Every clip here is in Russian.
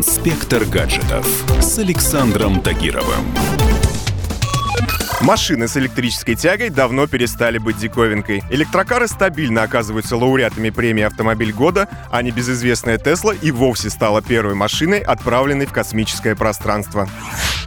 Инспектор гаджетов с Александром Тагировым. Машины с электрической тягой давно перестали быть диковинкой. Электрокары стабильно оказываются лауреатами премии «Автомобиль года», а небезызвестная Тесла и вовсе стала первой машиной, отправленной в космическое пространство.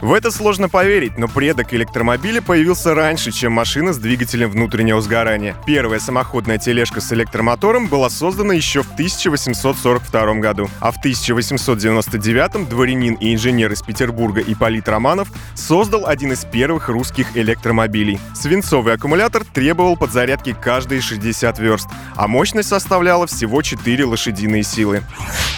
В это сложно поверить, но предок электромобиля появился раньше, чем машина с двигателем внутреннего сгорания. Первая самоходная тележка с электромотором была создана еще в 1842 году, а в 1899 дворянин и инженер из Петербурга Ипполит Романов создал один из первых русских электромобилей. Свинцовый аккумулятор требовал подзарядки каждые 60 верст, а мощность составляла всего 4 лошадиные силы.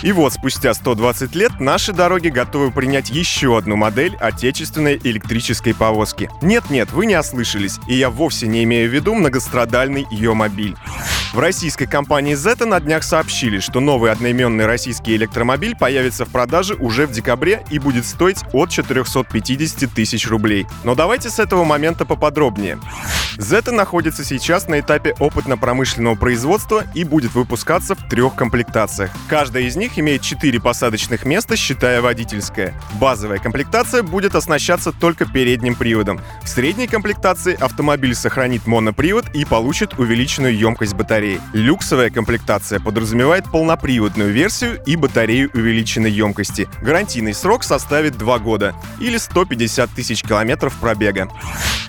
И вот спустя 120 лет наши дороги готовы принять еще одну модель отечественной электрической повозки. Нет-нет, вы не ослышались, и я вовсе не имею в виду многострадальный ее мобиль. В российской компании Zeta на днях сообщили, что новый одноименный российский электромобиль появится в продаже уже в декабре и будет стоить от 450 тысяч рублей. Но давайте с этого момента поподробнее. Zeta находится сейчас на этапе опытно-промышленного производства и будет выпускаться в трех комплектациях. Каждая из них имеет 4 посадочных места, считая водительское. Базовая комплектация будет оснащаться только передним приводом. В средней комплектации автомобиль сохранит монопривод и получит увеличенную емкость батареи. Люксовая комплектация подразумевает полноприводную версию и батарею увеличенной емкости. Гарантийный срок составит 2 года или 150 тысяч километров пробега.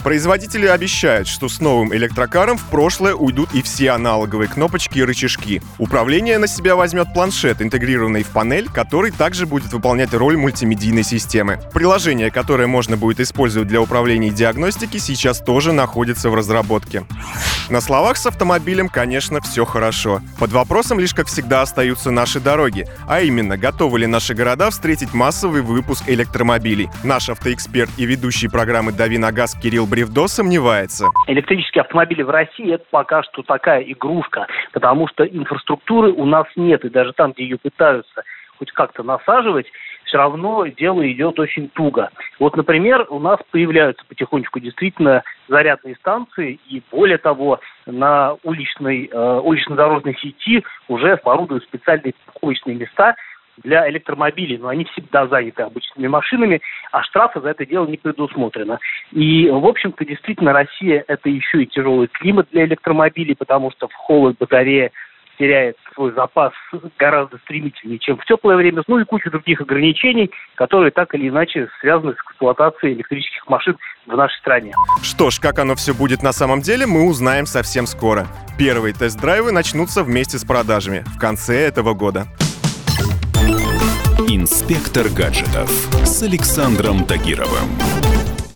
Производители обещают, что с новым электрокаром в прошлое уйдут и все аналоговые кнопочки и рычажки. Управление на себя возьмет планшет, интегрированный в панель, который также будет выполнять роль мультимедийной системы. Приложение, которое можно будет использовать для управления и диагностики, сейчас тоже находится в разработке. На словах с автомобилем, конечно, все хорошо. Под вопросом лишь, как всегда, остаются наши дороги, а именно, готовы ли наши города встретить массовый выпуск электромобилей. Наш автоэксперт и ведущий программы «Дави на газ» Кирилл Бревдо сомневается. Электрические автомобили в России – это пока что такая игрушка, потому что инфраструктуры у нас нет, и даже там, где ее пытаются хоть как-то насаживать, все равно дело идет очень туго. Вот, например, у нас появляются потихонечку действительно зарядные станции, и более того, на уличной, э, улично-дорожной сети уже оборудуют специальные парковочные места для электромобилей, но они всегда заняты обычными машинами, а штрафа за это дело не предусмотрено. И, в общем-то, действительно, Россия – это еще и тяжелый климат для электромобилей, потому что в холод батарея теряет свой запас гораздо стремительнее, чем в теплое время, ну и куча других ограничений, которые так или иначе связаны с эксплуатацией электрических машин в нашей стране. Что ж, как оно все будет на самом деле, мы узнаем совсем скоро. Первые тест-драйвы начнутся вместе с продажами в конце этого года. Инспектор гаджетов с Александром Тагировым.